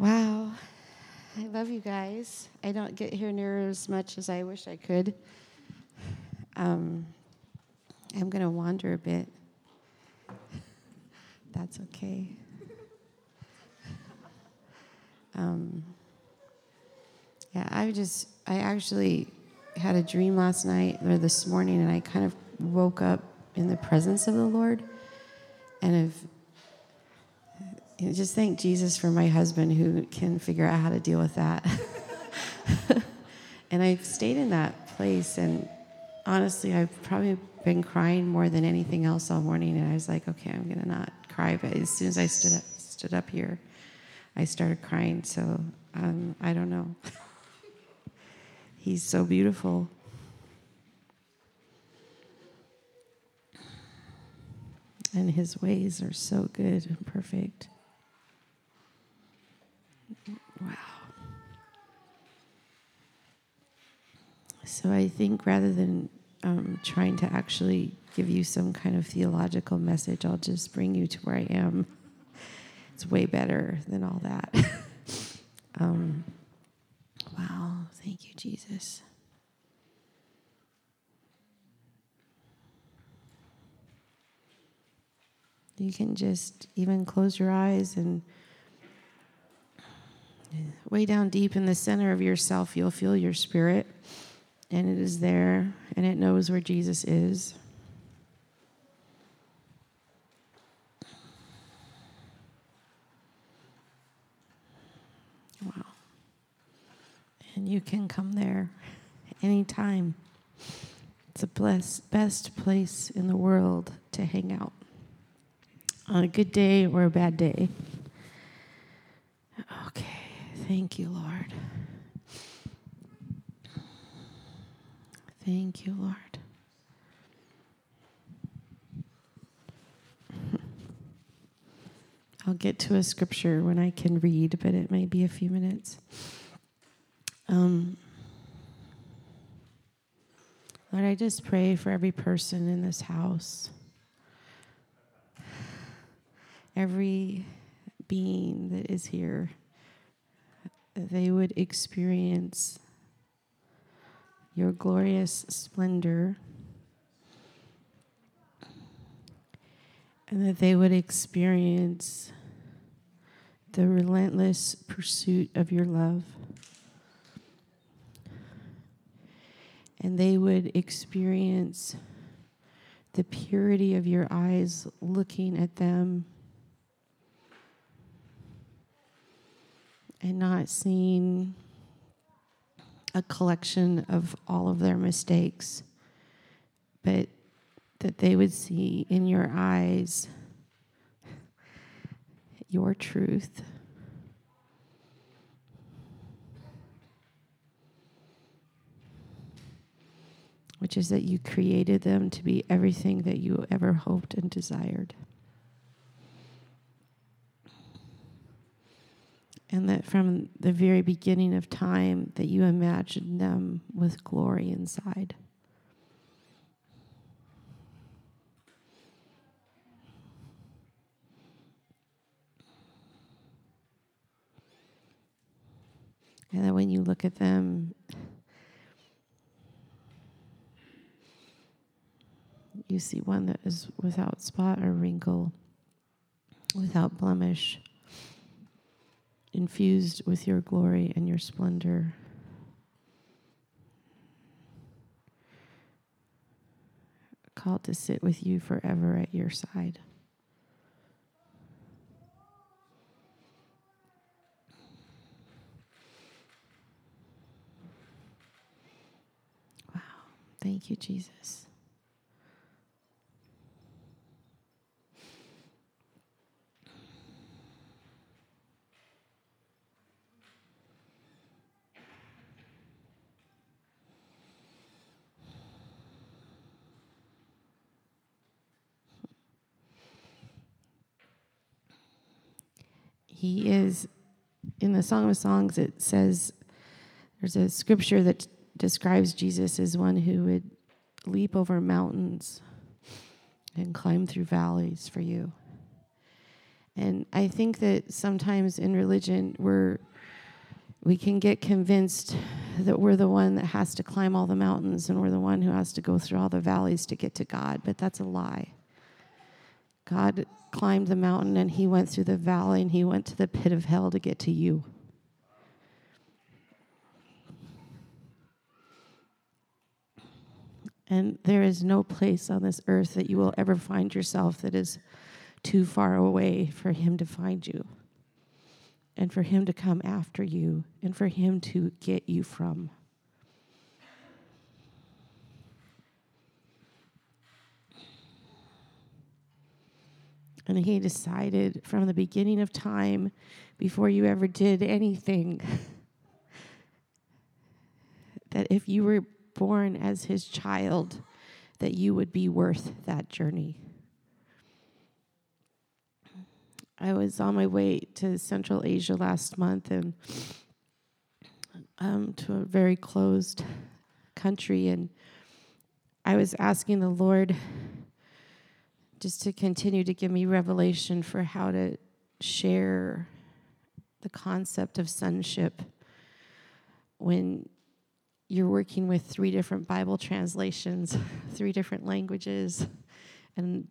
Wow. I love you guys. I don't get here near as much as I wish I could. Um, I'm going to wander a bit. That's okay. Um, yeah, I just, I actually had a dream last night or this morning, and I kind of woke up in the presence of the Lord. And just thank Jesus for my husband who can figure out how to deal with that. and I've stayed in that place, and honestly, I've probably been crying more than anything else all morning. And I was like, okay, I'm gonna not cry. But as soon as I stood up, stood up here, I started crying. So um, I don't know. He's so beautiful. And his ways are so good and perfect. Wow. So I think rather than um, trying to actually give you some kind of theological message, I'll just bring you to where I am. It's way better than all that. um, wow. Thank you, Jesus. You can just even close your eyes and way down deep in the center of yourself, you'll feel your spirit, and it is there, and it knows where Jesus is. Wow. And you can come there anytime. It's the best, best place in the world to hang out on a good day or a bad day. Okay. Thank you, Lord. Thank you, Lord. I'll get to a scripture when I can read, but it may be a few minutes. Um, Lord, I just pray for every person in this house, every being that is here they would experience your glorious splendor and that they would experience the relentless pursuit of your love. And they would experience the purity of your eyes looking at them and not seeing a collection of all of their mistakes, but that they would see in your eyes your truth. Which is that you created them to be everything that you ever hoped and desired. And that from the very beginning of time that you imagined them with glory inside. And that when you look at them, you see one that is without spot or wrinkle, without blemish infused with your glory and your splendor. Called to sit with you forever at your side. Wow. Thank you, Jesus. He is, in the Song of Songs, it says, there's a scripture that describes Jesus as one who would leap over mountains and climb through valleys for you. And I think that sometimes in religion, we're we can get convinced that we're the one that has to climb all the mountains and we're the one who has to go through all the valleys to get to God, but that's a lie. God climbed the mountain and he went through the valley and he went to the pit of hell to get to you. And there is no place on this earth that you will ever find yourself that is too far away for him to find you and for him to come after you and for him to get you from. And he decided from the beginning of time, before you ever did anything, that if you were born as his child, that you would be worth that journey. I was on my way to Central Asia last month and um, to a very closed country, and I was asking the Lord just to continue to give me revelation for how to share the concept of sonship when you're working with three different Bible translations, three different languages, and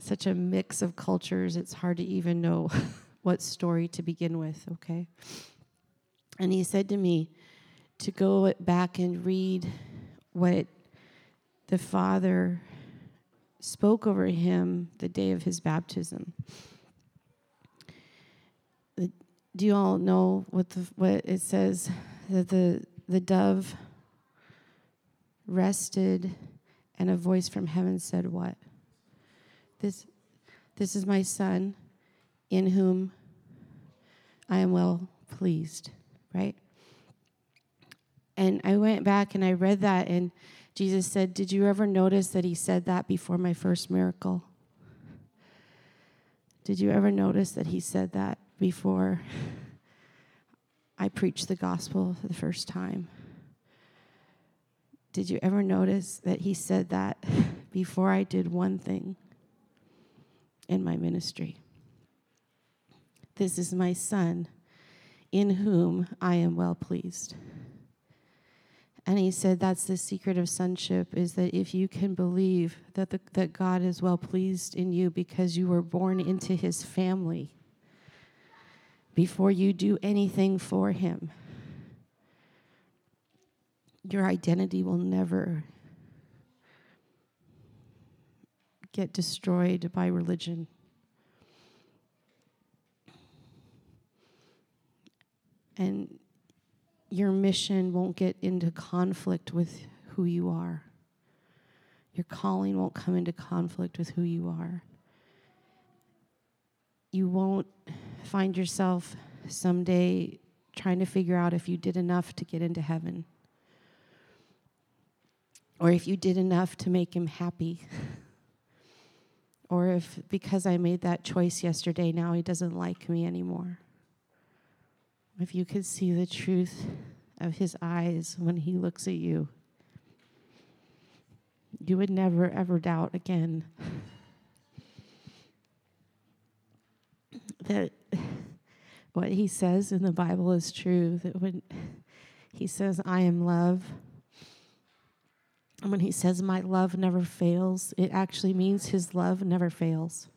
such a mix of cultures, it's hard to even know what story to begin with, okay? And he said to me to go back and read what the Father spoke over him the day of his baptism. Do you all know what the, what it says that the the dove rested and a voice from heaven said what? This this is my son in whom I am well pleased, right? And I went back and I read that and Jesus said, Did you ever notice that he said that before my first miracle? Did you ever notice that he said that before I preached the gospel for the first time? Did you ever notice that he said that before I did one thing in my ministry? This is my son in whom I am well pleased. And he said that's the secret of sonship is that if you can believe that, the, that God is well pleased in you because you were born into his family before you do anything for him, your identity will never get destroyed by religion. And your mission won't get into conflict with who you are. Your calling won't come into conflict with who you are. You won't find yourself someday trying to figure out if you did enough to get into heaven or if you did enough to make him happy. or if because I made that choice yesterday, now he doesn't like me anymore. If you could see the truth of his eyes when he looks at you, you would never, ever doubt again that what he says in the Bible is true. That when he says, I am love, and when he says, My love never fails, it actually means his love never fails.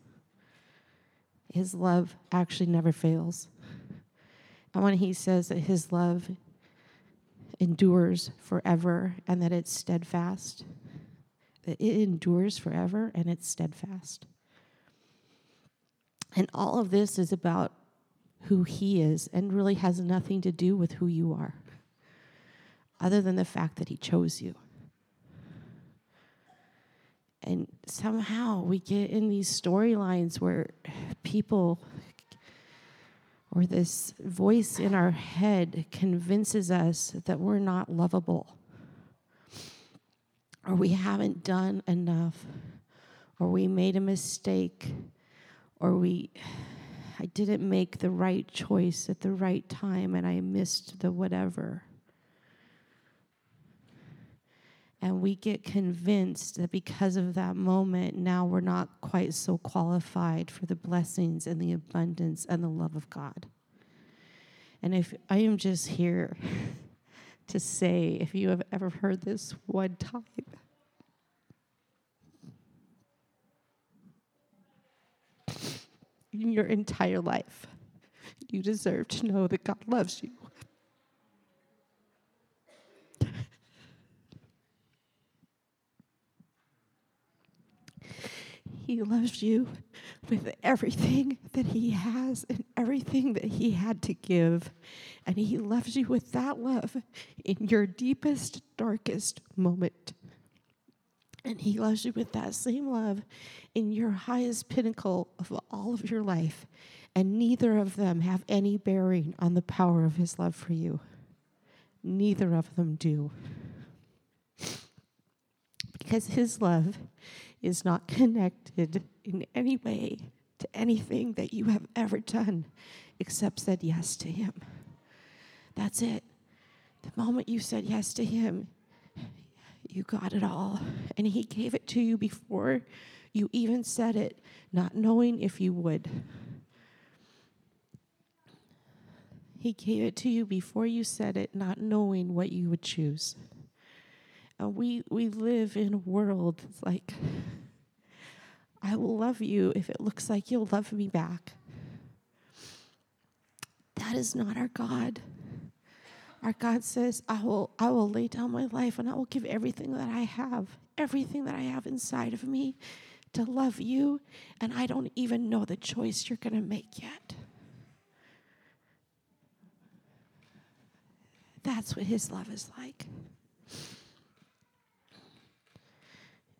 His love actually never fails. And when he says that his love endures forever and that it's steadfast, that it endures forever and it's steadfast. And all of this is about who he is and really has nothing to do with who you are, other than the fact that he chose you. And somehow we get in these storylines where people or this voice in our head convinces us that we're not lovable, or we haven't done enough, or we made a mistake, or we I didn't make the right choice at the right time and I missed the whatever. And we get convinced that because of that moment, now we're not quite so qualified for the blessings and the abundance and the love of God. And if I am just here to say, if you have ever heard this one time, in your entire life, you deserve to know that God loves you. He loves you with everything that He has and everything that He had to give. And He loves you with that love in your deepest, darkest moment. And He loves you with that same love in your highest pinnacle of all of your life. And neither of them have any bearing on the power of His love for you. Neither of them do. Because His love is not connected in any way to anything that you have ever done except said yes to Him. That's it. The moment you said yes to Him, you got it all. And He gave it to you before you even said it, not knowing if you would. He gave it to you before you said it, not knowing what you would choose. And we, we live in a world like, I will love you if it looks like you'll love me back. That is not our God. Our God says, I will, I will lay down my life and I will give everything that I have, everything that I have inside of me to love you. And I don't even know the choice you're going to make yet. That's what his love is like.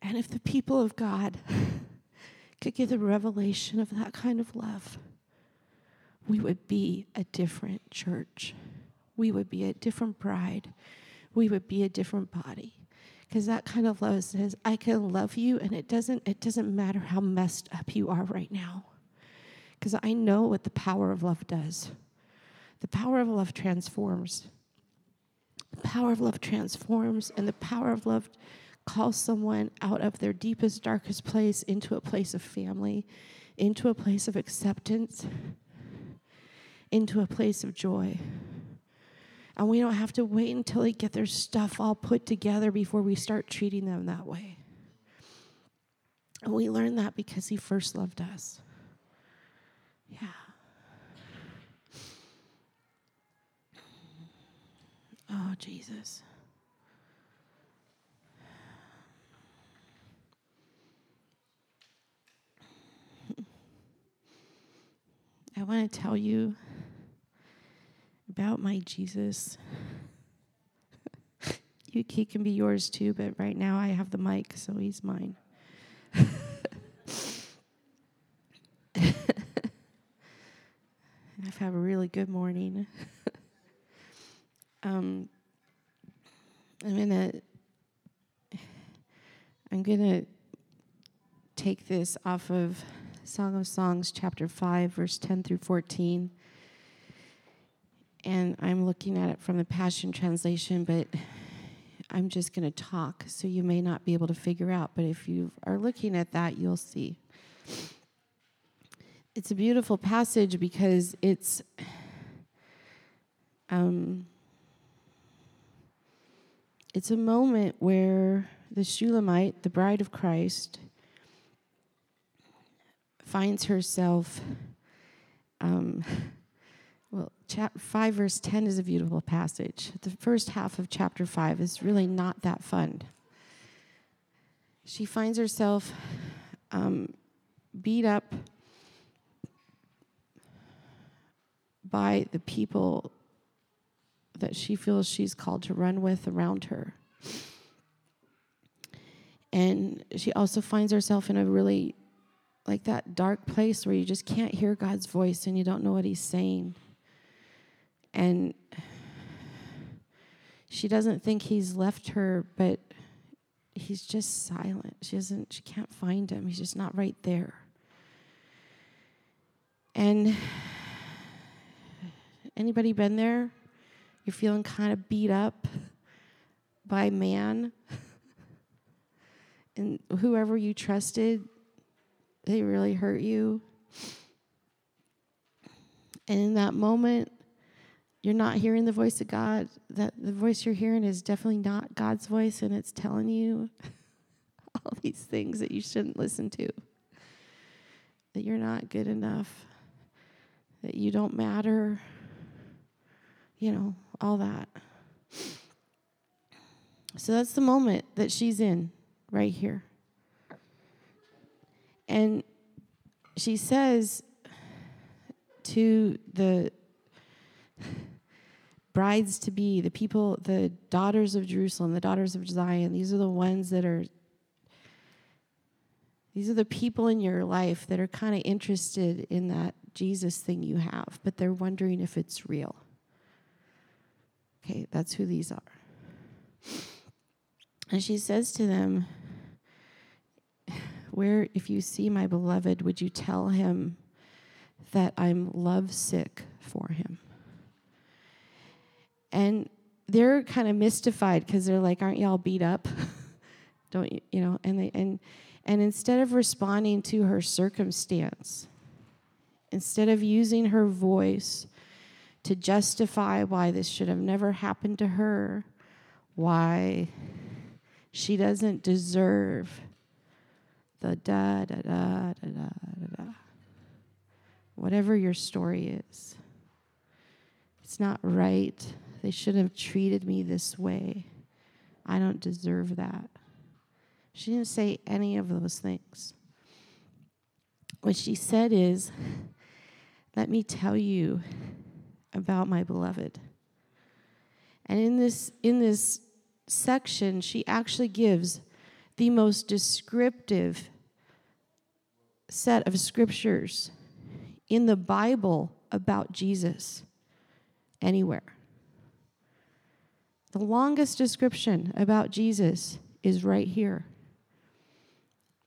And if the people of God could get the revelation of that kind of love, we would be a different church. We would be a different bride. We would be a different body. Because that kind of love says, I can love you, and it doesn't, it doesn't matter how messed up you are right now. Because I know what the power of love does. The power of love transforms. The power of love transforms, and the power of love call someone out of their deepest, darkest place into a place of family, into a place of acceptance, into a place of joy. And we don't have to wait until they get their stuff all put together before we start treating them that way. And we learn that because He first loved us. Yeah. Oh, Jesus. I want to tell you about my Jesus. you, he can be yours too, but right now I have the mic, so he's mine. I've had a really good morning. um, I'm gonna I'm gonna take this off of Song of Songs, chapter 5, verse 10 through 14. And I'm looking at it from the Passion Translation, but I'm just going to talk, so you may not be able to figure out. But if you are looking at that, you'll see. It's a beautiful passage because it's. Um, it's a moment where the Shulamite, the bride of Christ, finds herself, um, well, chapter 5, verse 10 is a beautiful passage. The first half of chapter 5 is really not that fun. She finds herself um, beat up by the people that she feels she's called to run with around her. And she also finds herself in a really like that dark place where you just can't hear God's voice and you don't know what He's saying. And she doesn't think He's left her, but He's just silent. She doesn't, she can't find Him. He's just not right there. And anybody been there? You're feeling kind of beat up by man and whoever you trusted, they really hurt you. And in that moment, you're not hearing the voice of God. That the voice you're hearing is definitely not God's voice, and it's telling you all these things that you shouldn't listen to. That you're not good enough, that you don't matter, you know, all that. So that's the moment that she's in right here. And she says to the brides to be, the people, the daughters of Jerusalem, the daughters of Zion, these are the ones that are, these are the people in your life that are kind of interested in that Jesus thing you have, but they're wondering if it's real. Okay, that's who these are. And she says to them, Where, if you see my beloved, would you tell him that I'm lovesick for him? And they're kind of mystified because they're like, Aren't y'all beat up? Don't you, you know? And, they, and, and instead of responding to her circumstance, instead of using her voice to justify why this should have never happened to her, why she doesn't deserve the da da da da da da da. Whatever your story is, it's not right. They shouldn't have treated me this way. I don't deserve that. She didn't say any of those things. What she said is, Let me tell you about my beloved. And in this, in this section, she actually gives the most descriptive set of scriptures in the Bible about Jesus anywhere. The longest description about Jesus is right here.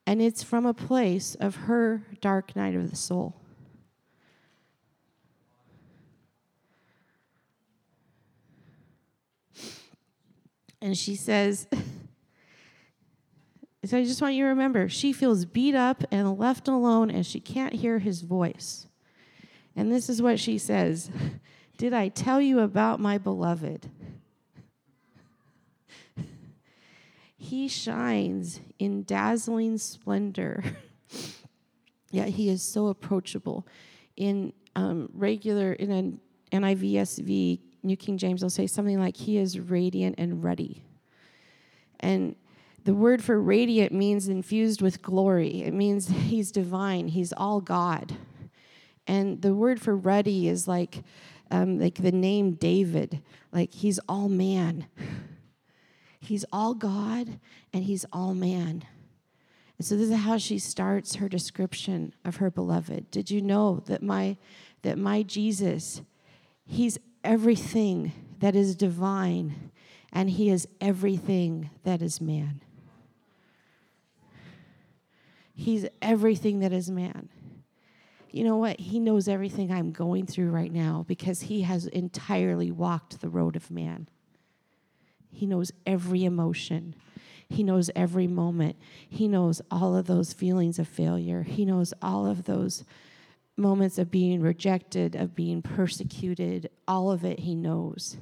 And it's from a place of her dark night of the soul. And she says, So I just want you to remember, she feels beat up and left alone, and she can't hear his voice. And this is what she says Did I tell you about my beloved? he shines in dazzling splendor, yet he is so approachable. In um, regular, in an NIVSV, New King James will say something like, He is radiant and ruddy. And the word for radiant means infused with glory, it means He's divine, He's all God. And the word for ruddy is like, um, like the name David, like He's all man. He's all God and He's all man. And so this is how she starts her description of her beloved. Did you know that my that my Jesus, he's everything that is divine, and he is everything that is man. He's everything that is man. You know what? He knows everything I'm going through right now because he has entirely walked the road of man. He knows every emotion. He knows every moment. He knows all of those feelings of failure. He knows all of those moments of being rejected, of being persecuted, all of it he knows.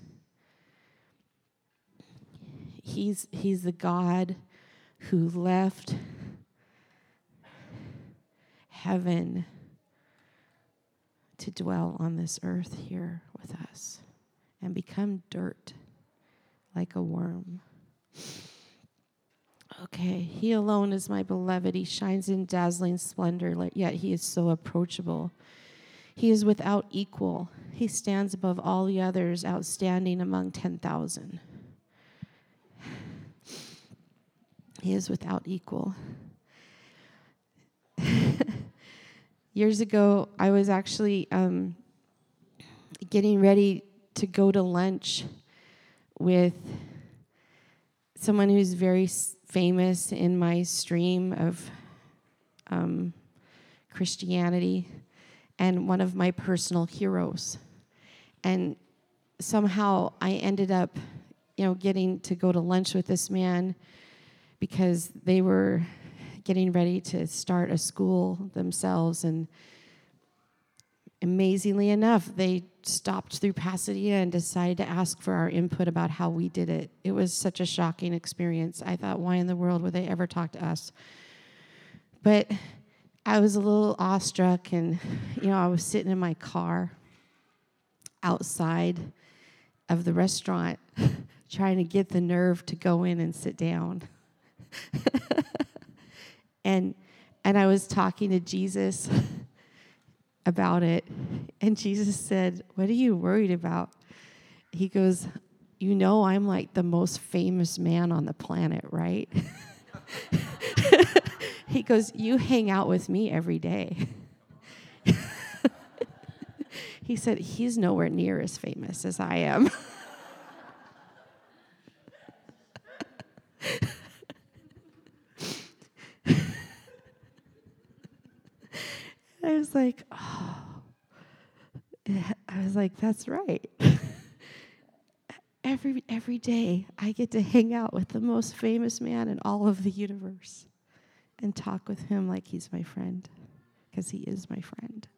He's, he's the God who left heaven to dwell on this earth here with us and become dirt like a worm. Okay, he alone is my beloved. He shines in dazzling splendor, yet he is so approachable. He is without equal. He stands above all the others, outstanding among 10,000. He is without equal. Years ago, I was actually um, getting ready to go to lunch with someone who's very famous in my stream of um, Christianity and one of my personal heroes. And somehow I ended up, you know, getting to go to lunch with this man because they were getting ready to start a school themselves. And amazingly enough, they stopped through Pasadena and decided to ask for our input about how we did it. It was such a shocking experience. I thought, why in the world would they ever talk to us? But I was a little awestruck, and you know, I was sitting in my car outside of the restaurant trying to get the nerve to go in and sit down. and and I was talking to Jesus about it, and Jesus said, "What are you worried about?" He goes, "You know I'm like the most famous man on the planet, right?" he goes, "You hang out with me every day." he said, "He's nowhere near as famous as I am." I was like, oh. I was like, that's right. every every day I get to hang out with the most famous man in all of the universe and talk with him like he's my friend because he is my friend.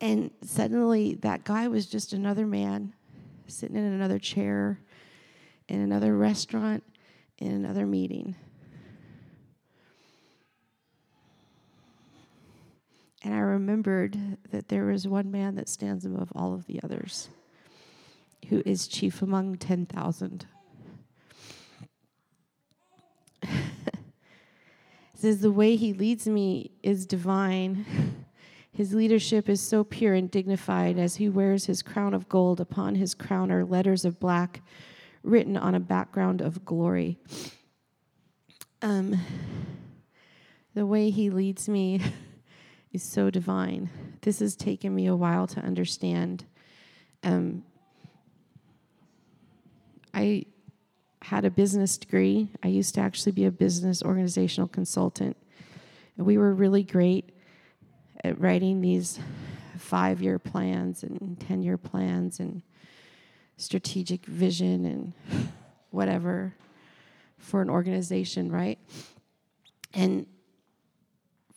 And suddenly that guy was just another man sitting in another chair in another restaurant in another meeting. And I remembered that there is one man that stands above all of the others, who is chief among 10,000. says, The way he leads me is divine. His leadership is so pure and dignified as he wears his crown of gold. Upon his crown are letters of black written on a background of glory. Um, the way he leads me is so divine. This has taken me a while to understand. Um, I had a business degree. I used to actually be a business organizational consultant. And we were really great at writing these five year plans and 10 year plans and strategic vision and whatever for an organization, right? And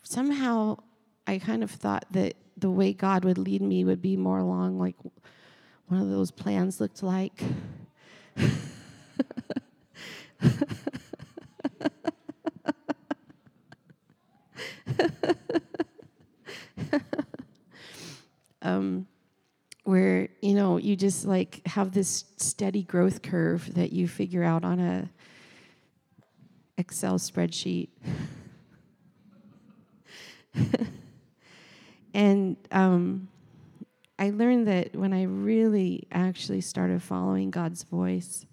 somehow I kind of thought that the way God would lead me would be more along like one of those plans looked like. um, where you know you just like have this steady growth curve that you figure out on a excel spreadsheet and um, i learned that when i really actually started following god's voice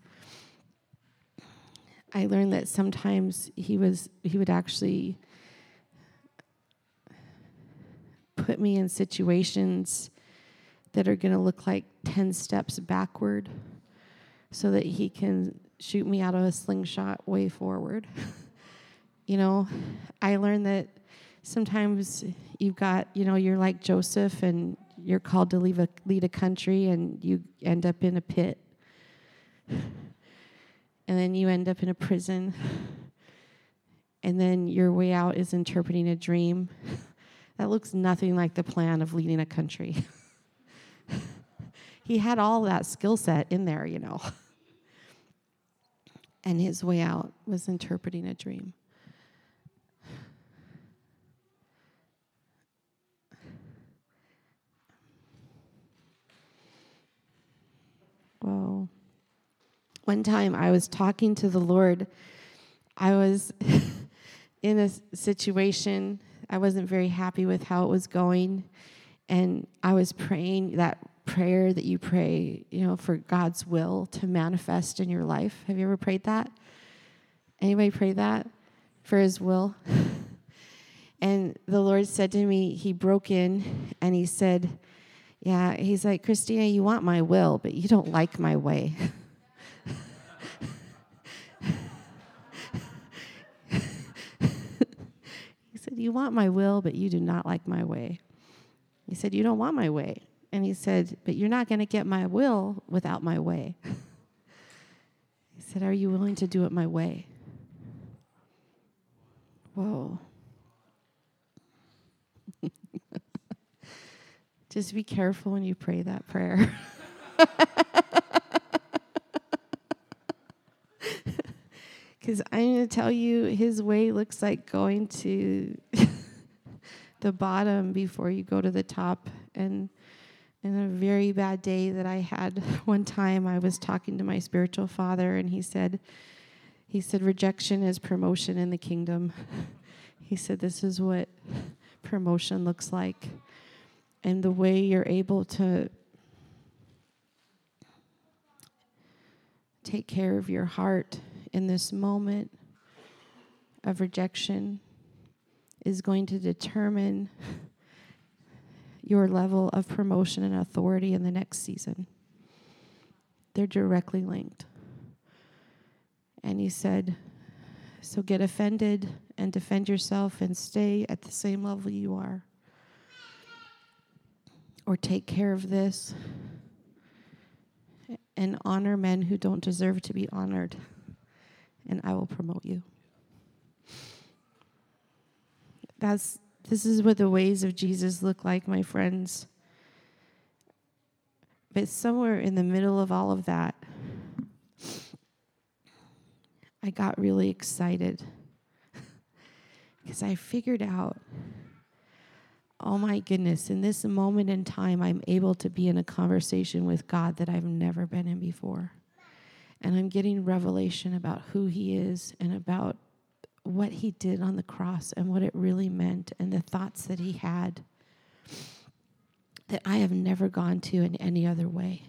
i learned that sometimes he was he would actually put me in situations that are going to look like 10 steps backward so that he can shoot me out of a slingshot way forward. you know, I learned that sometimes you've got, you know, you're like Joseph and you're called to leave a, lead a country and you end up in a pit. And then you end up in a prison. And then your way out is interpreting a dream. That looks nothing like the plan of leading a country. he had all that skill set in there, you know. And his way out was interpreting a dream. One time I was talking to the Lord. I was in a situation, I wasn't very happy with how it was going. And I was praying that prayer that you pray, you know, for God's will to manifest in your life. Have you ever prayed that? Anybody pray that for his will? and the Lord said to me, He broke in and He said, Yeah, He's like, Christina, you want my will, but you don't like my way. You want my will, but you do not like my way. He said, You don't want my way. And he said, But you're not going to get my will without my way. he said, Are you willing to do it my way? Whoa. Just be careful when you pray that prayer. Because I'm going to tell you, his way looks like going to the bottom before you go to the top. And in a very bad day that I had one time, I was talking to my spiritual father, and he said, he said, rejection is promotion in the kingdom. he said, this is what promotion looks like. And the way you're able to take care of your heart in this moment of rejection is going to determine your level of promotion and authority in the next season. They're directly linked. And he said, So get offended and defend yourself and stay at the same level you are. Or take care of this and honor men who don't deserve to be honored and I will promote you. That's this is what the ways of Jesus look like, my friends. But somewhere in the middle of all of that, I got really excited because I figured out oh my goodness, in this moment in time, I'm able to be in a conversation with God that I've never been in before and I'm getting revelation about who he is and about what he did on the cross and what it really meant and the thoughts that he had that I have never gone to in any other way.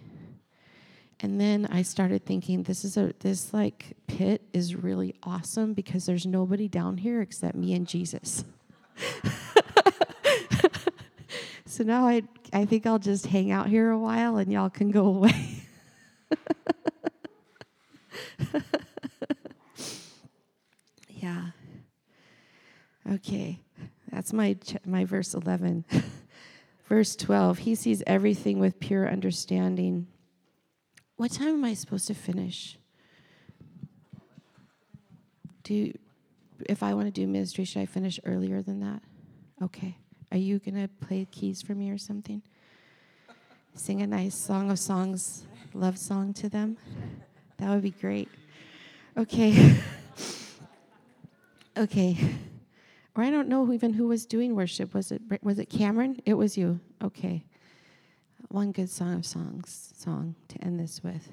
And then I started thinking this is a this like pit is really awesome because there's nobody down here except me and Jesus. so now I I think I'll just hang out here a while and y'all can go away. yeah. Okay. That's my my verse 11. verse 12. He sees everything with pure understanding. What time am I supposed to finish? Do if I want to do ministry, should I finish earlier than that? Okay. Are you going to play keys for me or something? Sing a nice song of songs, love song to them? That would be great. Okay. okay. Or I don't know even who was doing worship. Was it was it Cameron? It was you. Okay. One good song of songs song to end this with.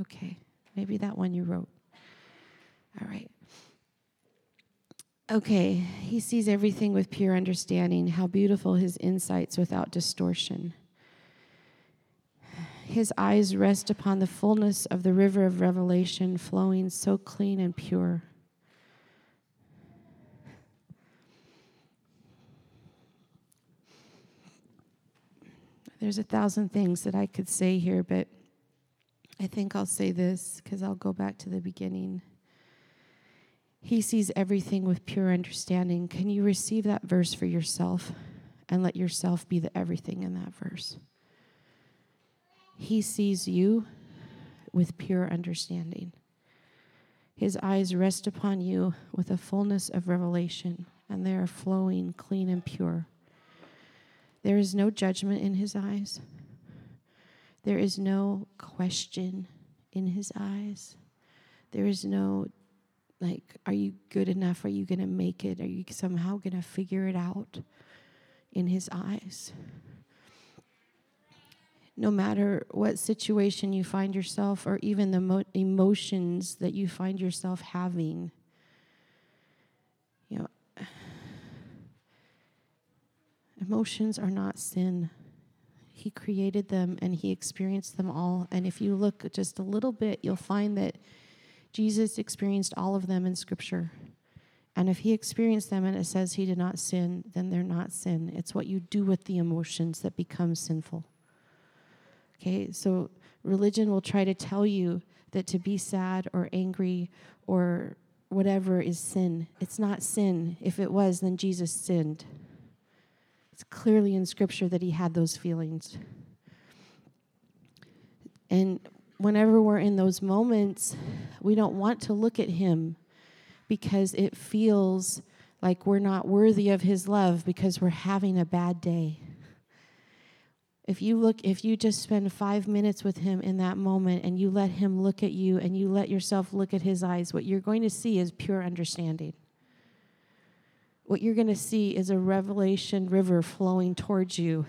Okay. Maybe that one you wrote. All right. Okay, he sees everything with pure understanding, how beautiful his insights without distortion. His eyes rest upon the fullness of the river of revelation flowing so clean and pure. There's a thousand things that I could say here, but I think I'll say this because I'll go back to the beginning. He sees everything with pure understanding. Can you receive that verse for yourself and let yourself be the everything in that verse? He sees you with pure understanding. His eyes rest upon you with a fullness of revelation, and they are flowing clean and pure. There is no judgment in his eyes. There is no question in his eyes. There is no, like, are you good enough? Are you going to make it? Are you somehow going to figure it out in his eyes? no matter what situation you find yourself or even the mo- emotions that you find yourself having. You know, emotions are not sin. He created them and he experienced them all. And if you look just a little bit, you'll find that Jesus experienced all of them in Scripture. And if he experienced them and it says he did not sin, then they're not sin. It's what you do with the emotions that becomes sinful. Okay, so religion will try to tell you that to be sad or angry or whatever is sin. It's not sin. If it was, then Jesus sinned. It's clearly in Scripture that he had those feelings. And whenever we're in those moments, we don't want to look at him because it feels like we're not worthy of his love because we're having a bad day. If you look if you just spend 5 minutes with him in that moment and you let him look at you and you let yourself look at his eyes, what you're going to see is pure understanding. What you're going to see is a revelation river flowing towards you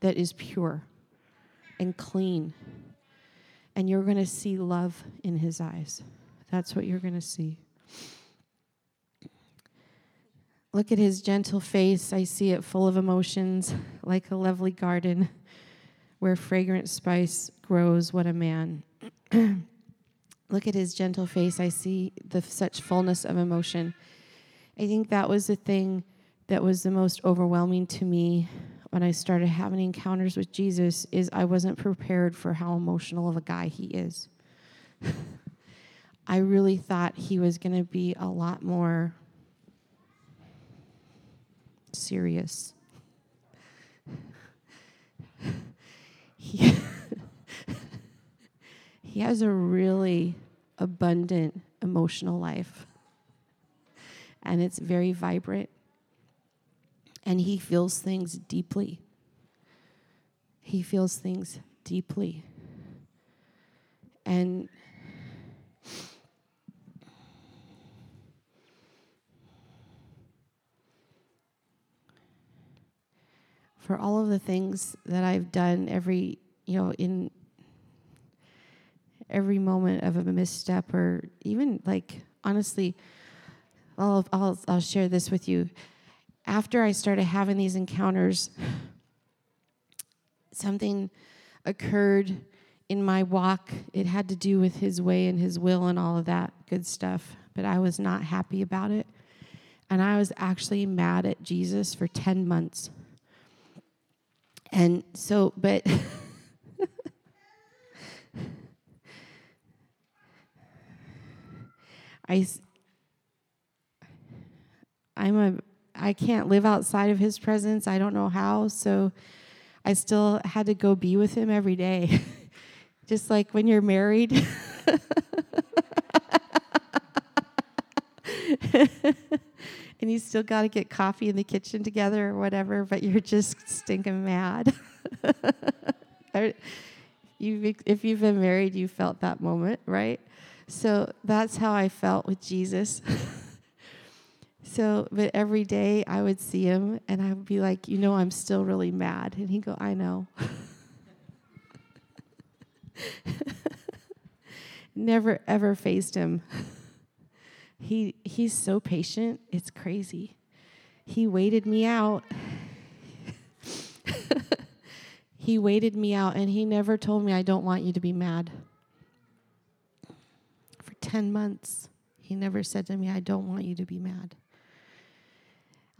that is pure and clean. And you're going to see love in his eyes. That's what you're going to see. Look at his gentle face. I see it full of emotions, like a lovely garden where fragrant spice grows. What a man. Look at his gentle face. I see the such fullness of emotion. I think that was the thing that was the most overwhelming to me when I started having encounters with Jesus is I wasn't prepared for how emotional of a guy he is. I really thought he was going to be a lot more serious. he, he has a really abundant emotional life, and it's very vibrant, and he feels things deeply. He feels things deeply. And for all of the things that I've done every, you know, in every moment of a misstep or even like honestly I'll, I'll, I'll share this with you. After I started having these encounters, something occurred in my walk. It had to do with his way and his will and all of that good stuff, but I was not happy about it. And I was actually mad at Jesus for 10 months. And so, but I, I'm a, I can't live outside of his presence. I don't know how. So I still had to go be with him every day. Just like when you're married. and you still got to get coffee in the kitchen together or whatever, but you're just stinking mad. if you've been married, you felt that moment, right? So that's how I felt with Jesus. So, but every day I would see him and I would be like, you know, I'm still really mad. And he'd go, I know. Never ever faced him. He he's so patient. It's crazy. He waited me out. he waited me out and he never told me I don't want you to be mad. For 10 months, he never said to me I don't want you to be mad.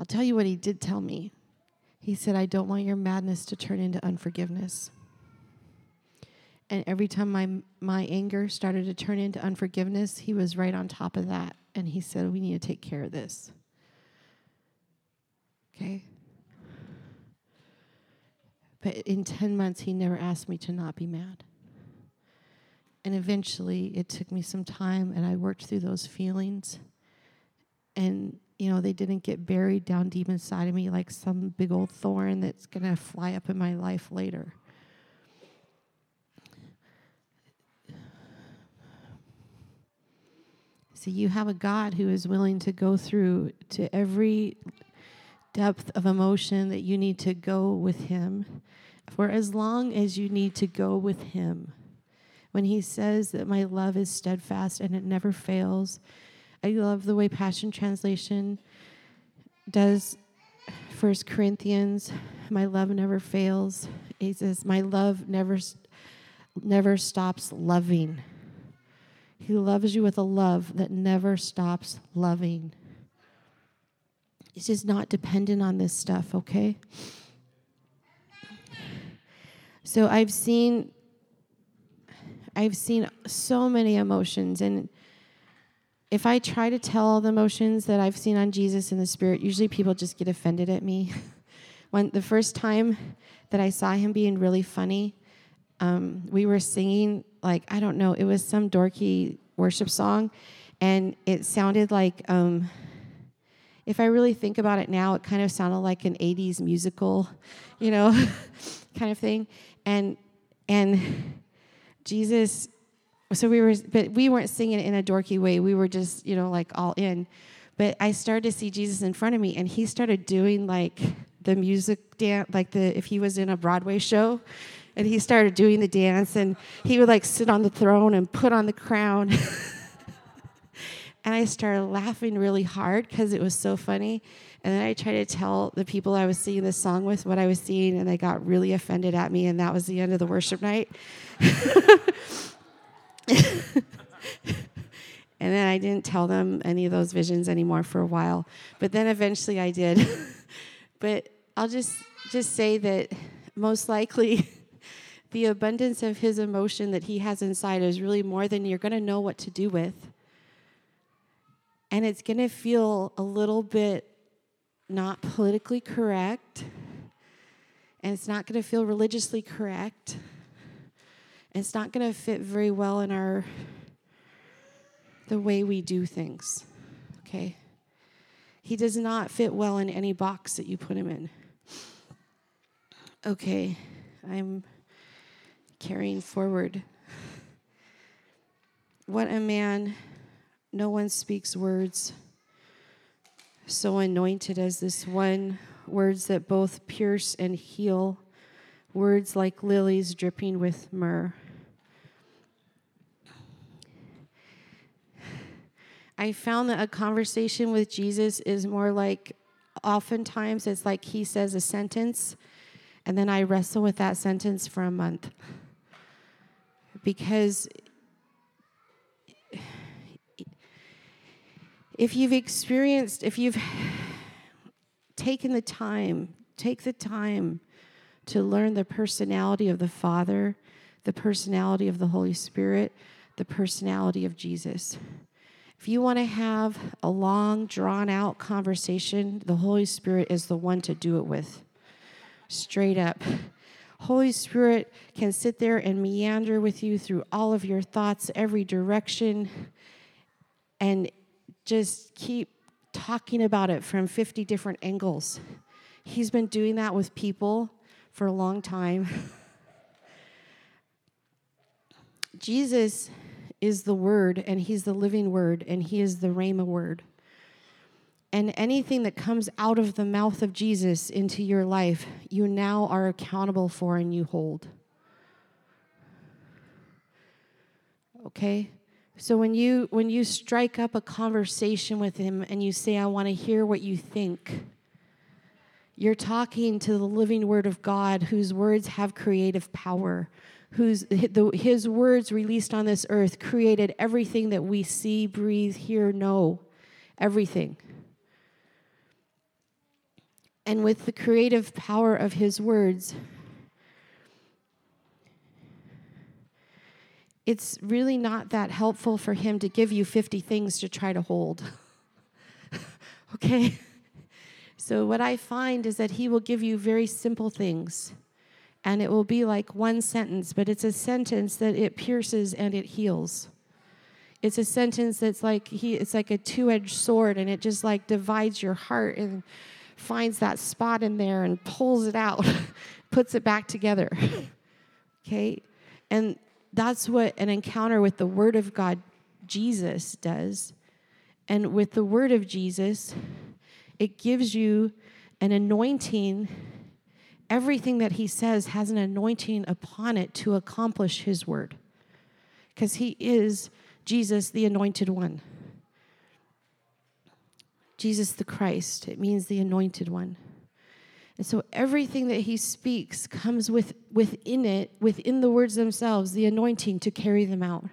I'll tell you what he did tell me. He said I don't want your madness to turn into unforgiveness. And every time my my anger started to turn into unforgiveness, he was right on top of that and he said, We need to take care of this. Okay? But in 10 months, he never asked me to not be mad. And eventually, it took me some time, and I worked through those feelings. And, you know, they didn't get buried down deep inside of me like some big old thorn that's going to fly up in my life later. See, you have a God who is willing to go through to every depth of emotion that you need to go with Him for as long as you need to go with Him. When He says that my love is steadfast and it never fails, I love the way Passion Translation does First Corinthians. My love never fails. He says, "My love never, never stops loving." He loves you with a love that never stops loving. It's just not dependent on this stuff, okay? So I've seen I've seen so many emotions and if I try to tell all the emotions that I've seen on Jesus in the spirit, usually people just get offended at me. when the first time that I saw him being really funny, um, we were singing like I don't know, it was some dorky worship song, and it sounded like. Um, if I really think about it now, it kind of sounded like an '80s musical, you know, kind of thing. And and Jesus, so we were, but we weren't singing in a dorky way. We were just, you know, like all in. But I started to see Jesus in front of me, and he started doing like the music dance, like the if he was in a Broadway show, and he started doing the dance, and he would like sit on the throne and put on the crown. and I started laughing really hard because it was so funny. And then I tried to tell the people I was singing this song with what I was seeing, and they got really offended at me, and that was the end of the worship night. And then I didn't tell them any of those visions anymore for a while. But then eventually I did. but I'll just just say that most likely the abundance of his emotion that he has inside is really more than you're going to know what to do with. And it's going to feel a little bit not politically correct. And it's not going to feel religiously correct. It's not going to fit very well in our the way we do things. Okay? He does not fit well in any box that you put him in. Okay, I'm carrying forward. What a man, no one speaks words so anointed as this one, words that both pierce and heal, words like lilies dripping with myrrh. I found that a conversation with Jesus is more like oftentimes it's like he says a sentence and then I wrestle with that sentence for a month. Because if you've experienced, if you've taken the time, take the time to learn the personality of the Father, the personality of the Holy Spirit, the personality of Jesus. If you want to have a long, drawn out conversation, the Holy Spirit is the one to do it with. Straight up. Holy Spirit can sit there and meander with you through all of your thoughts, every direction, and just keep talking about it from 50 different angles. He's been doing that with people for a long time. Jesus is the Word, and He's the living Word, and He is the Rhema Word. And anything that comes out of the mouth of Jesus into your life, you now are accountable for and you hold. Okay? So when you when you strike up a conversation with him and you say I want to hear what you think, you're talking to the living word of God whose words have creative power, whose his words released on this earth created everything that we see, breathe, hear, know, everything. And with the creative power of his words, it's really not that helpful for him to give you 50 things to try to hold. okay? So, what I find is that he will give you very simple things and it will be like one sentence, but it's a sentence that it pierces and it heals. It's a sentence that's like he it's like a two-edged sword and it just like divides your heart and finds that spot in there and pulls it out, puts it back together. okay? And that's what an encounter with the word of God Jesus does. And with the word of Jesus, it gives you an anointing everything that he says has an anointing upon it to accomplish his word. Because he is Jesus, the anointed one. Jesus the Christ, it means the anointed one. And so everything that he speaks comes with within it, within the words themselves, the anointing to carry them out.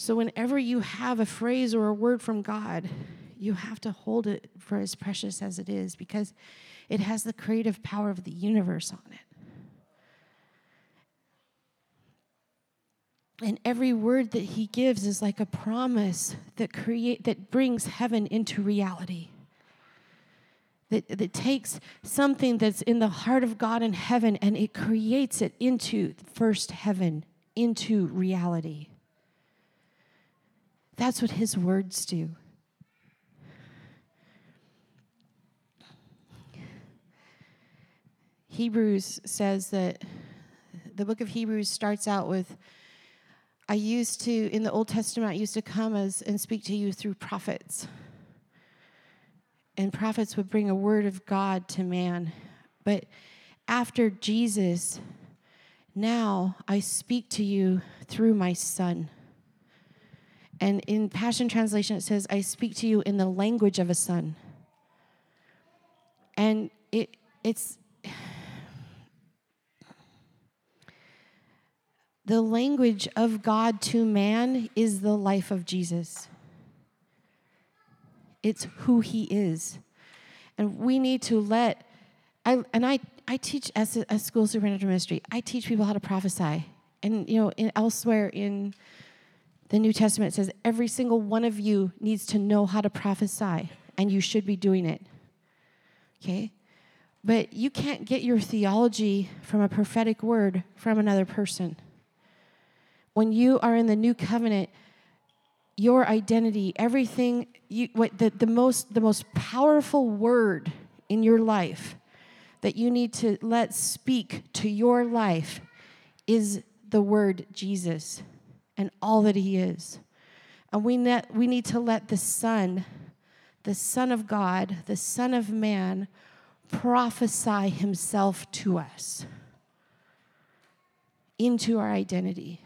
So whenever you have a phrase or a word from God, you have to hold it for as precious as it is because it has the creative power of the universe on it. And every word that he gives is like a promise that create that brings heaven into reality. that, that takes something that's in the heart of God in heaven and it creates it into first heaven, into reality. That's what his words do. Hebrews says that the book of Hebrews starts out with I used to, in the Old Testament, I used to come as and speak to you through prophets. And prophets would bring a word of God to man. But after Jesus, now I speak to you through my son. And in Passion Translation, it says, I speak to you in the language of a son. And it, it's the language of God to man is the life of Jesus. It's who he is. And we need to let, I, and I, I teach as a, school superintendent ministry, I teach people how to prophesy. And, you know, in, elsewhere in the New Testament, says every single one of you needs to know how to prophesy, and you should be doing it. Okay? But you can't get your theology from a prophetic word from another person. When you are in the new covenant, your identity, everything, you, what the, the, most, the most powerful word in your life that you need to let speak to your life is the word Jesus and all that he is. And we, net, we need to let the Son, the Son of God, the Son of Man, prophesy himself to us into our identity.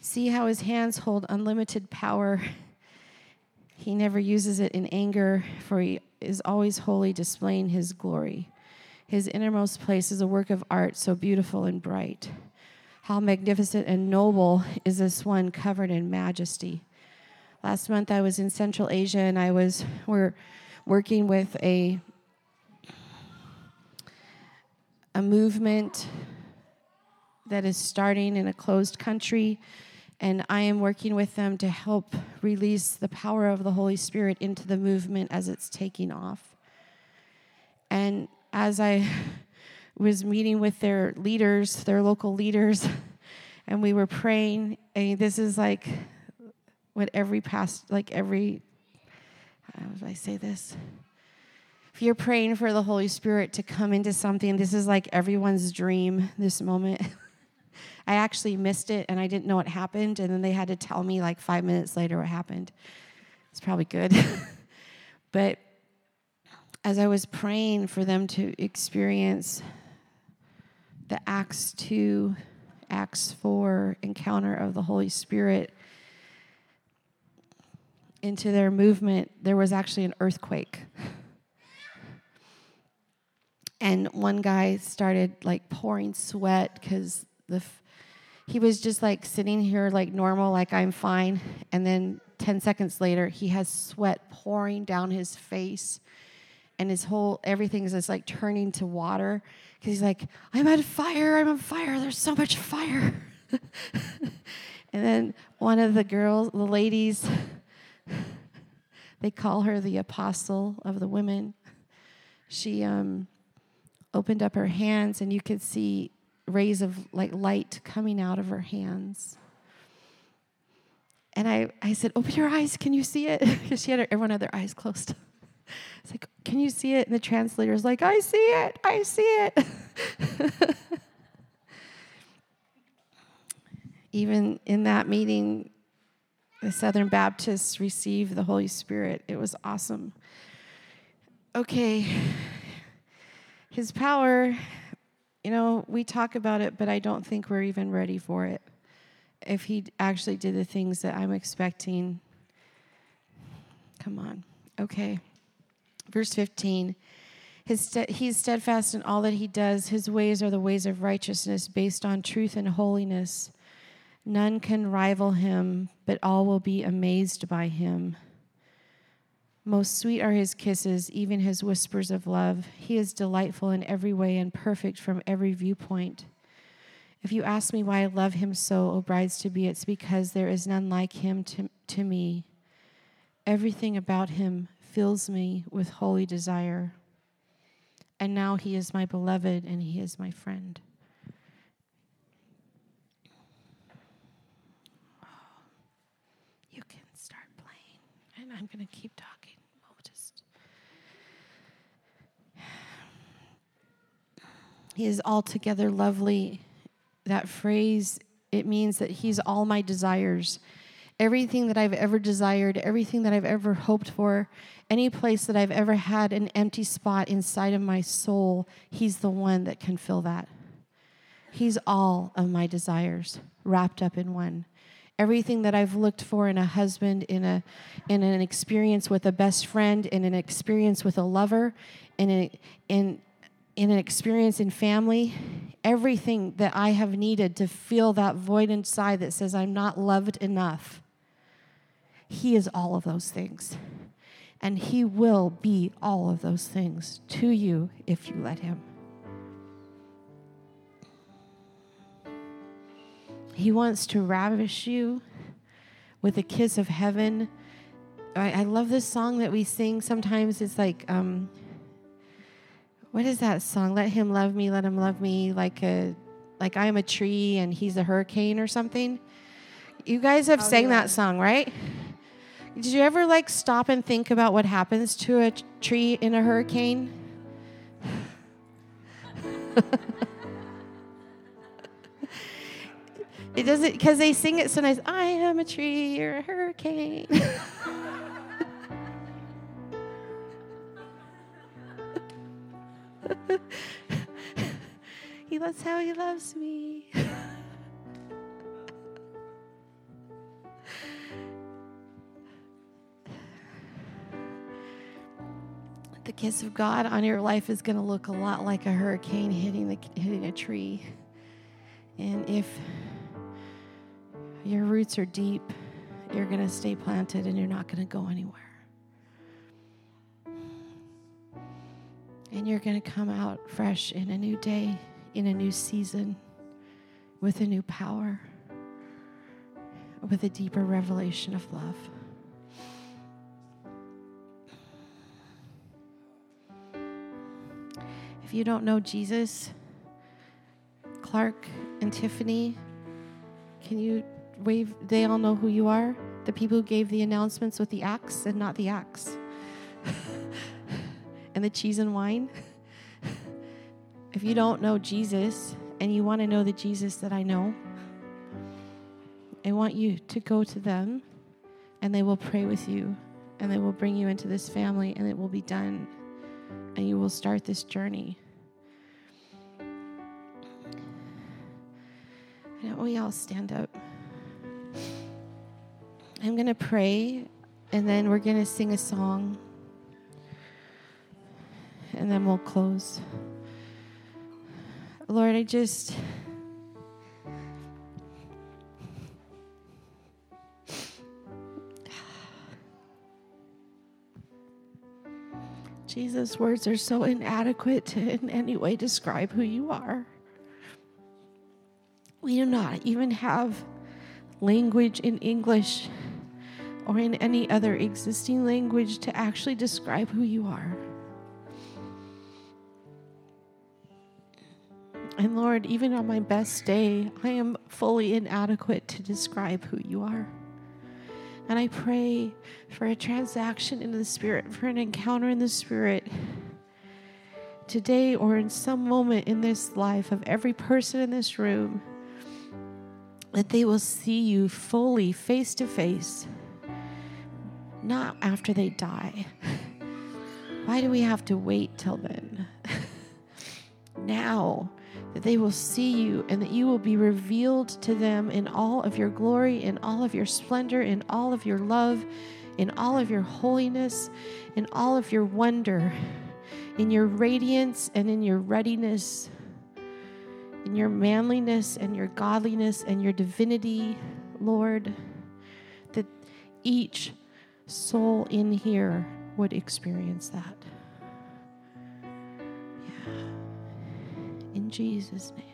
See how his hands hold unlimited power. He never uses it in anger, for he is always wholly displaying his glory. His innermost place is a work of art so beautiful and bright. How magnificent and noble is this one covered in majesty. Last month I was in Central Asia and I was we're working with a a movement that is starting in a closed country and I am working with them to help release the power of the Holy Spirit into the movement as it's taking off. And as I was meeting with their leaders, their local leaders, and we were praying, mean, this is like what every past, like every, how do I say this? If you're praying for the Holy Spirit to come into something, this is like everyone's dream, this moment. I actually missed it and I didn't know what happened. And then they had to tell me like five minutes later what happened. It's probably good. but as I was praying for them to experience the Acts 2, Acts 4 encounter of the Holy Spirit into their movement, there was actually an earthquake. And one guy started like pouring sweat because the he was just like sitting here like normal, like I'm fine. And then 10 seconds later, he has sweat pouring down his face. And his whole, everything is just like turning to water. Because he's like, I'm on fire, I'm on fire, there's so much fire. and then one of the girls, the ladies, they call her the apostle of the women. She um, opened up her hands, and you could see rays of like light coming out of her hands. And I, I said, Open your eyes. Can you see it? Because she had her, everyone had their eyes closed. It's like, Can you see it? And the translator's like, I see it. I see it. Even in that meeting, the Southern Baptists received the Holy Spirit. It was awesome. Okay. His power you know, we talk about it, but I don't think we're even ready for it. If he actually did the things that I'm expecting, come on. Okay. Verse 15. His he's steadfast in all that he does. His ways are the ways of righteousness based on truth and holiness. None can rival him, but all will be amazed by him. Most sweet are his kisses, even his whispers of love. He is delightful in every way and perfect from every viewpoint. If you ask me why I love him so, O brides to be, it's because there is none like him to, to me. Everything about him fills me with holy desire. And now he is my beloved and he is my friend. You can start playing, and I'm going to keep talking. He is altogether lovely. That phrase, it means that he's all my desires. Everything that I've ever desired, everything that I've ever hoped for, any place that I've ever had an empty spot inside of my soul, He's the one that can fill that. He's all of my desires wrapped up in one. Everything that I've looked for in a husband, in, a, in an experience with a best friend, in an experience with a lover, in, a, in, in an experience in family, everything that I have needed to fill that void inside that says I'm not loved enough. He is all of those things. And He will be all of those things to you if you let Him. He wants to ravish you with a kiss of heaven. I, I love this song that we sing. Sometimes it's like, um, what is that song? Let him love me, let him love me, like a, like I'm a tree and he's a hurricane or something. You guys have oh, sang yeah. that song, right? Did you ever like stop and think about what happens to a tree in a hurricane? it doesn't because they sing it so nice. I am a tree, you're a hurricane. he loves how he loves me. kiss of God on your life is going to look a lot like a hurricane hitting the hitting a tree. And if your roots are deep, you're going to stay planted and you're not going to go anywhere. And you're going to come out fresh in a new day, in a new season, with a new power, with a deeper revelation of love. If you don't know Jesus, Clark and Tiffany, can you wave? They all know who you are. The people who gave the announcements with the axe and not the axe, and the cheese and wine. if you don't know Jesus and you want to know the Jesus that I know, I want you to go to them and they will pray with you and they will bring you into this family and it will be done and you will start this journey. Why we all stand up? I'm going to pray and then we're going to sing a song. And then we'll close. Lord, I just. Jesus' words are so inadequate to in any way describe who you are. We do not even have language in English or in any other existing language to actually describe who you are. And Lord, even on my best day, I am fully inadequate to describe who you are. And I pray for a transaction in the Spirit, for an encounter in the Spirit today or in some moment in this life of every person in this room, that they will see you fully face to face, not after they die. Why do we have to wait till then? now that they will see you and that you will be revealed to them in all of your glory, in all of your splendor, in all of your love, in all of your holiness, in all of your wonder, in your radiance and in your readiness, in your manliness and your godliness and your divinity, Lord, that each soul in here would experience that. Jesus' name.